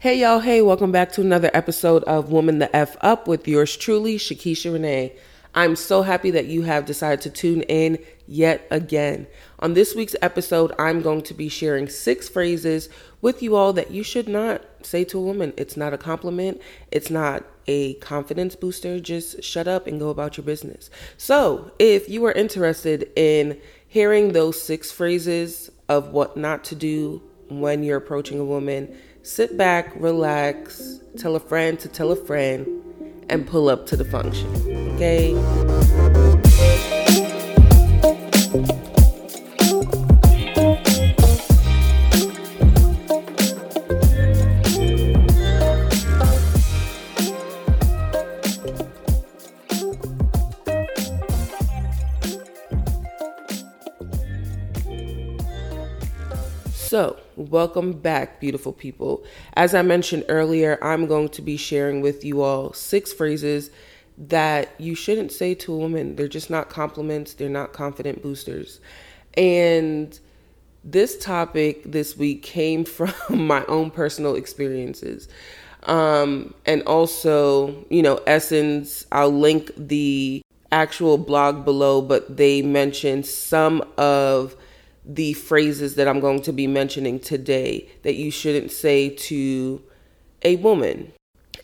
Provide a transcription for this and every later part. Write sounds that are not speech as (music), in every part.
Hey y'all, hey, welcome back to another episode of Woman the F Up with yours truly, Shakisha Renee. I'm so happy that you have decided to tune in yet again. On this week's episode, I'm going to be sharing six phrases with you all that you should not say to a woman. It's not a compliment, it's not a confidence booster. Just shut up and go about your business. So, if you are interested in hearing those six phrases of what not to do when you're approaching a woman, sit back, relax, tell a friend to tell a friend, and pull up to the function. Okay? Welcome back, beautiful people. As I mentioned earlier, I'm going to be sharing with you all six phrases that you shouldn't say to a woman. They're just not compliments, they're not confident boosters. And this topic this week came (laughs) from my own personal experiences. Um, and also, you know, Essence, I'll link the actual blog below, but they mentioned some of the phrases that I'm going to be mentioning today that you shouldn't say to a woman.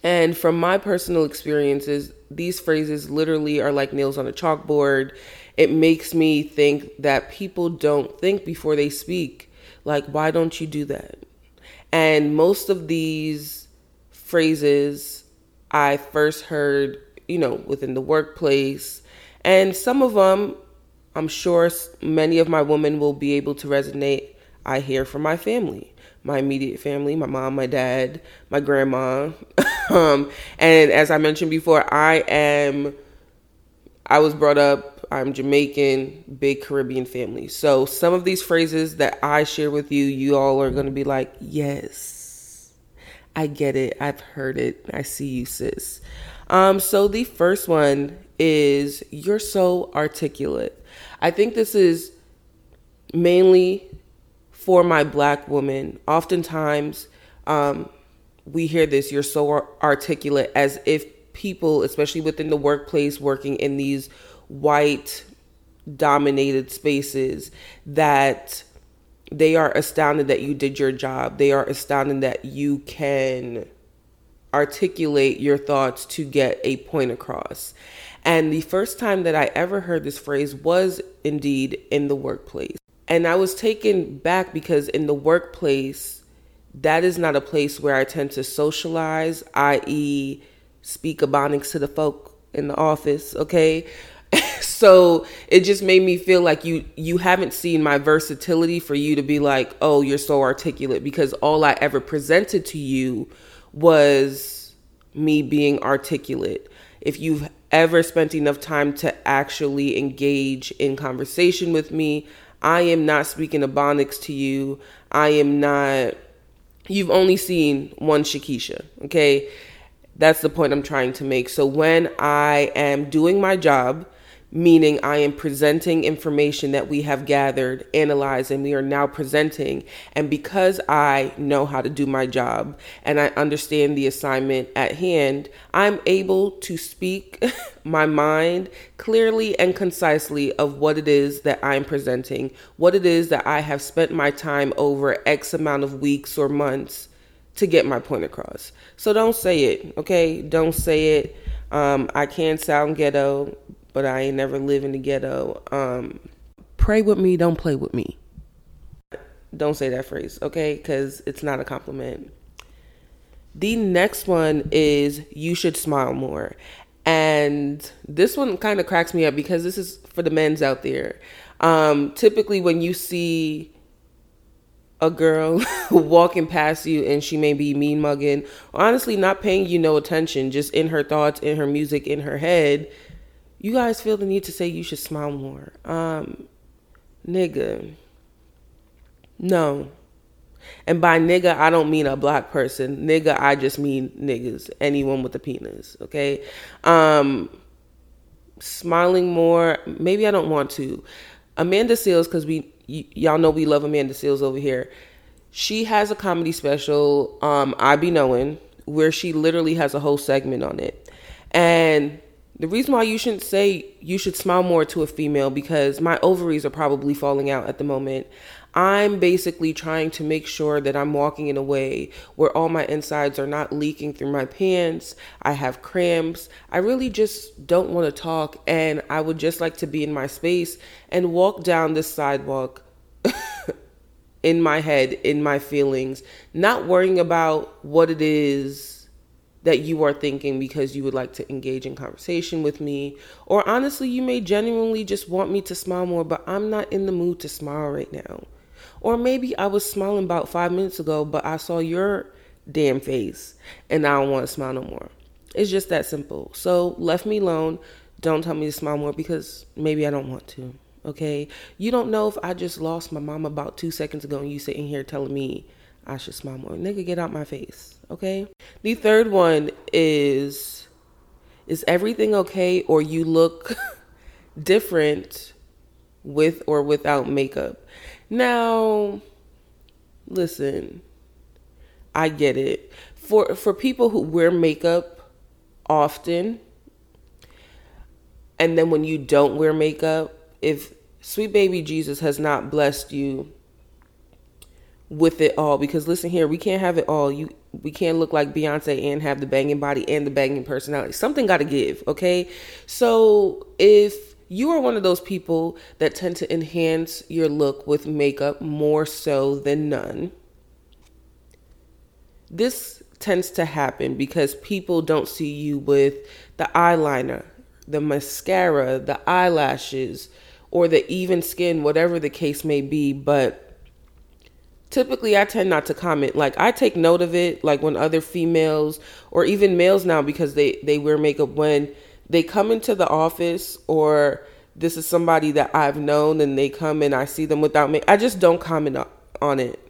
And from my personal experiences, these phrases literally are like nails on a chalkboard. It makes me think that people don't think before they speak. Like, why don't you do that? And most of these phrases I first heard, you know, within the workplace. And some of them I'm sure many of my women will be able to resonate. I hear from my family, my immediate family, my mom, my dad, my grandma. (laughs) um, and as I mentioned before, I am, I was brought up, I'm Jamaican, big Caribbean family. So some of these phrases that I share with you, you all are going to be like, yes, I get it. I've heard it. I see you, sis. Um, so the first one is, you're so articulate. I think this is mainly for my black woman. Oftentimes, um, we hear this, you're so articulate, as if people, especially within the workplace, working in these white dominated spaces, that they are astounded that you did your job. They are astounded that you can articulate your thoughts to get a point across. And the first time that I ever heard this phrase was indeed in the workplace. And I was taken back because in the workplace, that is not a place where I tend to socialize, i.e., speak ebonics to the folk in the office, okay? (laughs) so it just made me feel like you you haven't seen my versatility for you to be like, "Oh, you're so articulate" because all I ever presented to you was me being articulate. If you've ever spent enough time to actually engage in conversation with me. I am not speaking ebonics to you. I am not, you've only seen one Shakisha, okay? That's the point I'm trying to make. So when I am doing my job, meaning I am presenting information that we have gathered, analyzed, and we are now presenting. And because I know how to do my job and I understand the assignment at hand, I'm able to speak (laughs) my mind clearly and concisely of what it is that I'm presenting, what it is that I have spent my time over X amount of weeks or months to get my point across. So don't say it, okay? Don't say it. Um, I can sound ghetto, but I ain't never live in the ghetto. Um, pray with me, don't play with me. Don't say that phrase, okay? Because it's not a compliment. The next one is you should smile more. And this one kind of cracks me up because this is for the men's out there. Um, typically, when you see a girl (laughs) walking past you and she may be mean mugging, honestly, not paying you no attention, just in her thoughts, in her music, in her head, you guys feel the need to say you should smile more. Um, nigga. No. And by nigga, I don't mean a black person. Nigga, I just mean niggas. Anyone with a penis. Okay. Um, smiling more. Maybe I don't want to. Amanda Seales, because we y- y'all know we love Amanda Seales over here. she has a comedy special, um, I Be Knowing, where she literally has a whole segment on it. And the reason why you shouldn't say you should smile more to a female because my ovaries are probably falling out at the moment. I'm basically trying to make sure that I'm walking in a way where all my insides are not leaking through my pants. I have cramps. I really just don't want to talk, and I would just like to be in my space and walk down this sidewalk (laughs) in my head, in my feelings, not worrying about what it is that you are thinking because you would like to engage in conversation with me. Or honestly, you may genuinely just want me to smile more, but I'm not in the mood to smile right now. Or maybe I was smiling about five minutes ago, but I saw your damn face and I don't want to smile no more. It's just that simple. So, left me alone. Don't tell me to smile more because maybe I don't want to. Okay? You don't know if I just lost my mom about two seconds ago and you sitting here telling me I should smile more. Nigga, get out my face. Okay? The third one is Is everything okay or you look (laughs) different with or without makeup? Now, listen, I get it. For for people who wear makeup often, and then when you don't wear makeup, if sweet baby Jesus has not blessed you with it all, because listen here, we can't have it all. You we can't look like Beyonce and have the banging body and the banging personality. Something got to give, okay? So if you are one of those people that tend to enhance your look with makeup more so than none. This tends to happen because people don't see you with the eyeliner, the mascara, the eyelashes, or the even skin, whatever the case may be. But typically, I tend not to comment. Like, I take note of it, like when other females or even males now, because they, they wear makeup when they come into the office or this is somebody that I've known and they come and I see them without me. I just don't comment on it.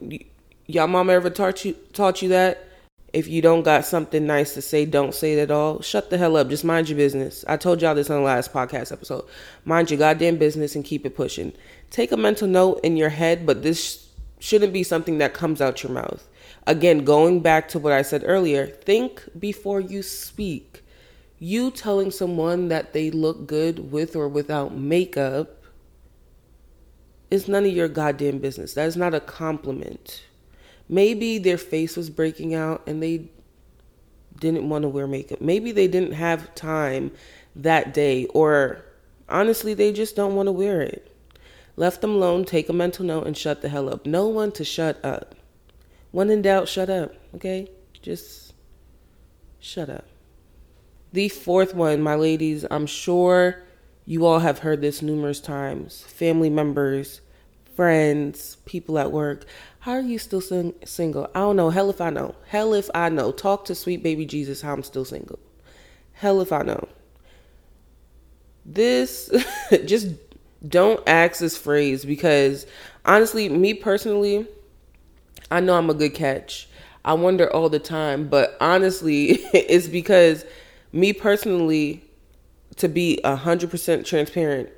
Y'all mama ever taught you taught you that? If you don't got something nice to say, don't say it at all. Shut the hell up. Just mind your business. I told y'all this on the last podcast episode. Mind your goddamn business and keep it pushing. Take a mental note in your head, but this shouldn't be something that comes out your mouth. Again, going back to what I said earlier, think before you speak you telling someone that they look good with or without makeup is none of your goddamn business. That is not a compliment. Maybe their face was breaking out and they didn't want to wear makeup. Maybe they didn't have time that day, or honestly, they just don't want to wear it. Left them alone, take a mental note, and shut the hell up. No one to shut up. When in doubt, shut up, okay? Just shut up. The fourth one, my ladies, I'm sure you all have heard this numerous times. Family members, friends, people at work. How are you still sing- single? I don't know. Hell if I know. Hell if I know. Talk to sweet baby Jesus how I'm still single. Hell if I know. This, (laughs) just don't ask this phrase because honestly, me personally, I know I'm a good catch. I wonder all the time, but honestly, (laughs) it's because me personally, to be a hundred percent transparent,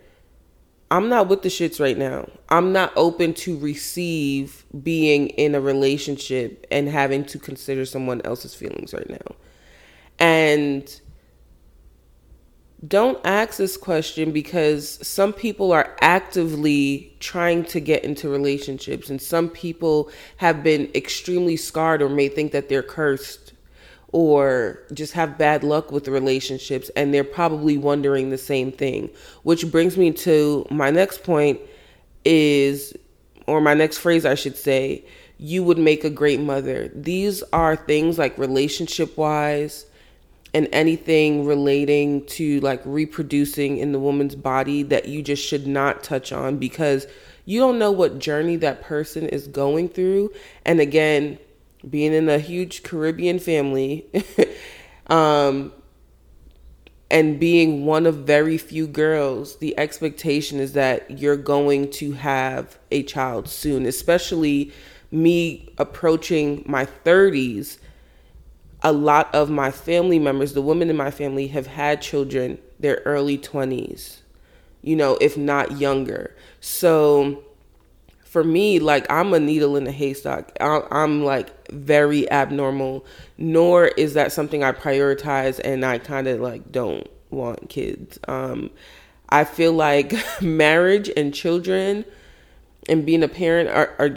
I'm not with the shits right now. I'm not open to receive being in a relationship and having to consider someone else's feelings right now. And don't ask this question because some people are actively trying to get into relationships and some people have been extremely scarred or may think that they're cursed or just have bad luck with relationships and they're probably wondering the same thing. Which brings me to my next point is or my next phrase I should say you would make a great mother. These are things like relationship wise and anything relating to like reproducing in the woman's body that you just should not touch on because you don't know what journey that person is going through and again being in a huge Caribbean family, (laughs) um, and being one of very few girls, the expectation is that you're going to have a child soon, especially me approaching my 30s. A lot of my family members, the women in my family, have had children their early 20s, you know, if not younger. So, for me, like I'm a needle in a haystack. I'm like very abnormal. Nor is that something I prioritize, and I kind of like don't want kids. Um, I feel like (laughs) marriage and children and being a parent are, are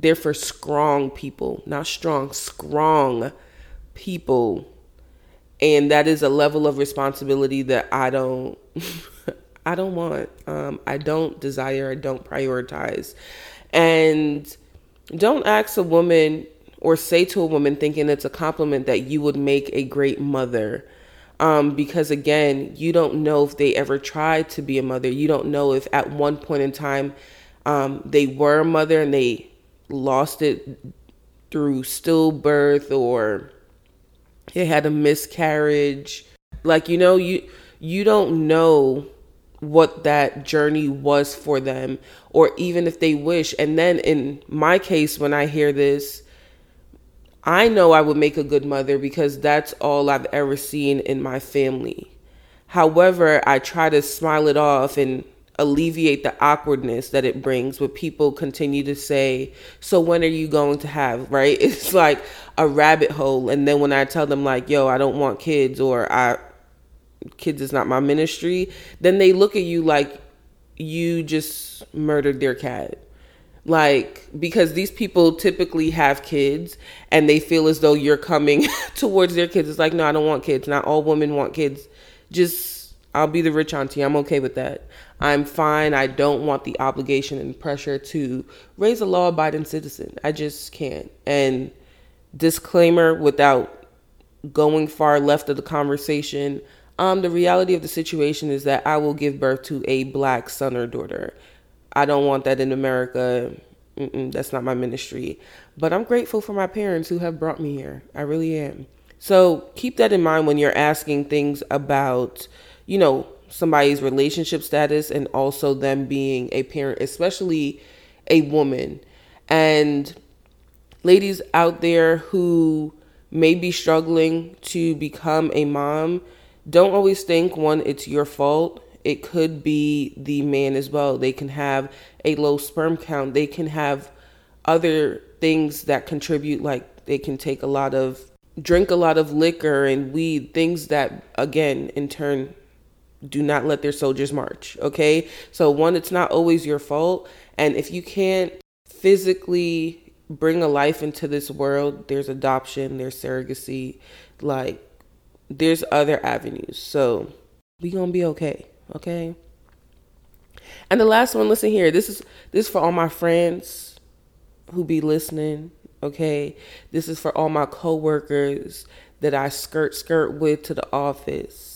they're for strong people, not strong, strong people. And that is a level of responsibility that I don't (laughs) I don't want. Um, I don't desire, I don't prioritize. And don't ask a woman or say to a woman thinking it's a compliment that you would make a great mother. Um, because again, you don't know if they ever tried to be a mother. You don't know if at one point in time um, they were a mother and they lost it through stillbirth or it had a miscarriage. Like you know, you you don't know what that journey was for them or even if they wish and then in my case when i hear this i know i would make a good mother because that's all i've ever seen in my family however i try to smile it off and alleviate the awkwardness that it brings when people continue to say so when are you going to have right (laughs) it's like a rabbit hole and then when i tell them like yo i don't want kids or i kids is not my ministry, then they look at you like you just murdered their cat. Like, because these people typically have kids and they feel as though you're coming (laughs) towards their kids. It's like, no, I don't want kids. Not all women want kids. Just, I'll be the rich auntie. I'm okay with that. I'm fine. I don't want the obligation and pressure to raise a law abiding citizen. I just can't. And disclaimer without going far left of the conversation, um, the reality of the situation is that I will give birth to a black son or daughter. I don't want that in America. Mm-mm, that's not my ministry. But I'm grateful for my parents who have brought me here. I really am. So keep that in mind when you're asking things about, you know, somebody's relationship status and also them being a parent, especially a woman. And ladies out there who may be struggling to become a mom, don't always think one it's your fault. It could be the man as well. They can have a low sperm count. They can have other things that contribute like they can take a lot of drink a lot of liquor and weed things that again in turn do not let their soldiers march okay so one it's not always your fault and if you can't physically bring a life into this world there's adoption there's surrogacy like there's other avenues. So we gonna be okay, okay? And the last one, listen here. This is this is for all my friends who be listening, okay? This is for all my coworkers that I skirt skirt with to the office.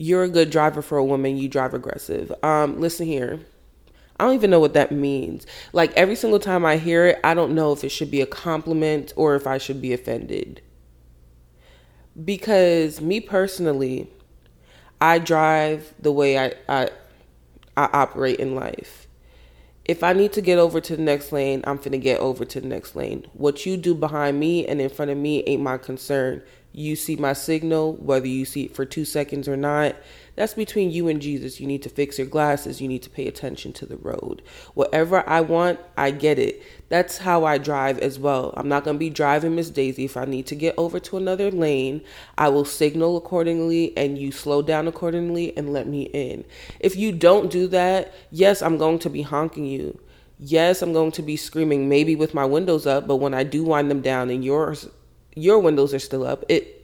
You're a good driver for a woman, you drive aggressive. Um, listen here. I don't even know what that means. Like every single time I hear it, I don't know if it should be a compliment or if I should be offended because me personally, I drive the way I, I I operate in life. If I need to get over to the next lane, I'm finna get over to the next lane. What you do behind me and in front of me ain't my concern. You see my signal, whether you see it for two seconds or not. That's between you and Jesus. You need to fix your glasses. You need to pay attention to the road. Whatever I want, I get it. That's how I drive as well. I'm not going to be driving Miss Daisy. If I need to get over to another lane, I will signal accordingly and you slow down accordingly and let me in. If you don't do that, yes, I'm going to be honking you. Yes, I'm going to be screaming maybe with my windows up, but when I do wind them down and yours your windows are still up, it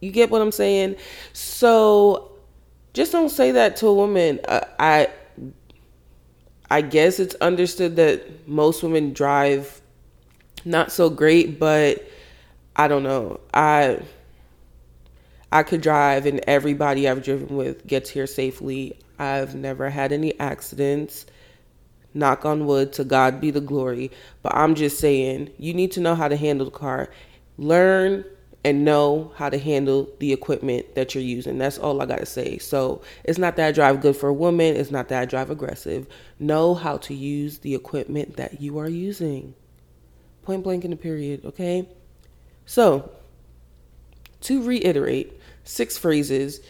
you get what I'm saying? So just don't say that to a woman. Uh, I I guess it's understood that most women drive not so great, but I don't know. I I could drive and everybody I've driven with gets here safely. I've never had any accidents. Knock on wood, to God be the glory. But I'm just saying, you need to know how to handle the car. Learn and know how to handle the equipment that you're using. That's all I got to say. So it's not that I drive good for a woman, it's not that I drive aggressive. Know how to use the equipment that you are using. Point blank in the period, okay? So, to reiterate, six phrases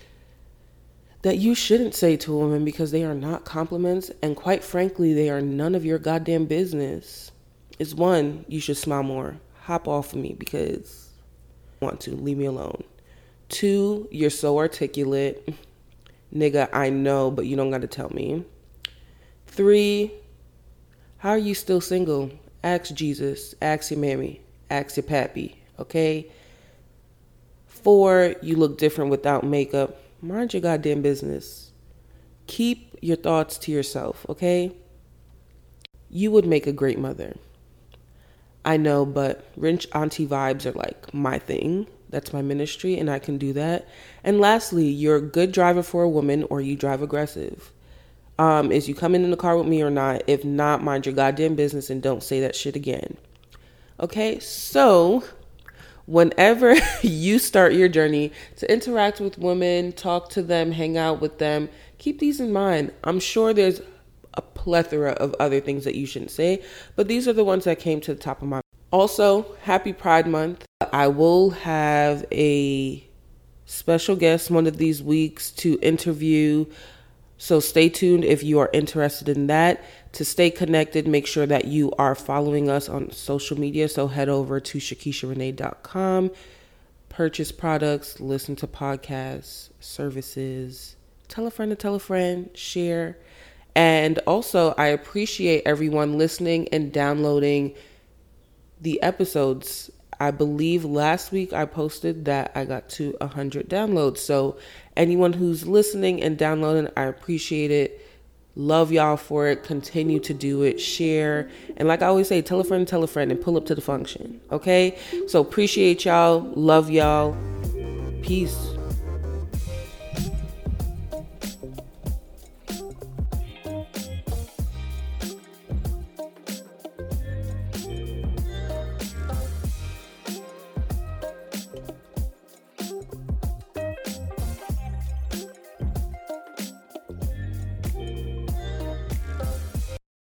that you shouldn't say to a woman because they are not compliments and quite frankly they are none of your goddamn business is one you should smile more hop off of me because I want to. Leave me alone. Two you're so articulate. Nigga i know but you don't gotta tell me. Three how are you still single? Ask jesus. Ask your mammy. Ask your pappy okay? Four you look different without makeup. Mind your goddamn business. Keep your thoughts to yourself, okay? You would make a great mother. I know, but wrench auntie vibes are like my thing. That's my ministry, and I can do that. And lastly, you're a good driver for a woman, or you drive aggressive. Um, is you coming in the car with me or not? If not, mind your goddamn business and don't say that shit again. Okay, so whenever (laughs) you start your journey to interact with women, talk to them, hang out with them, keep these in mind. I'm sure there's plethora of other things that you shouldn't say, but these are the ones that came to the top of my also, happy Pride Month. I will have a special guest one of these weeks to interview. So stay tuned if you are interested in that to stay connected, make sure that you are following us on social media. So head over to ShakishaRenee.com, purchase products, listen to podcasts, services, tell a friend to tell a friend, share. And also, I appreciate everyone listening and downloading the episodes. I believe last week I posted that I got to 100 downloads. So, anyone who's listening and downloading, I appreciate it Love y'all for it. Continue to do it. Share. And like I always say, tell a friend, tell a friend, and pull up to the function. Okay? So appreciate y'all. Love y'all. Peace.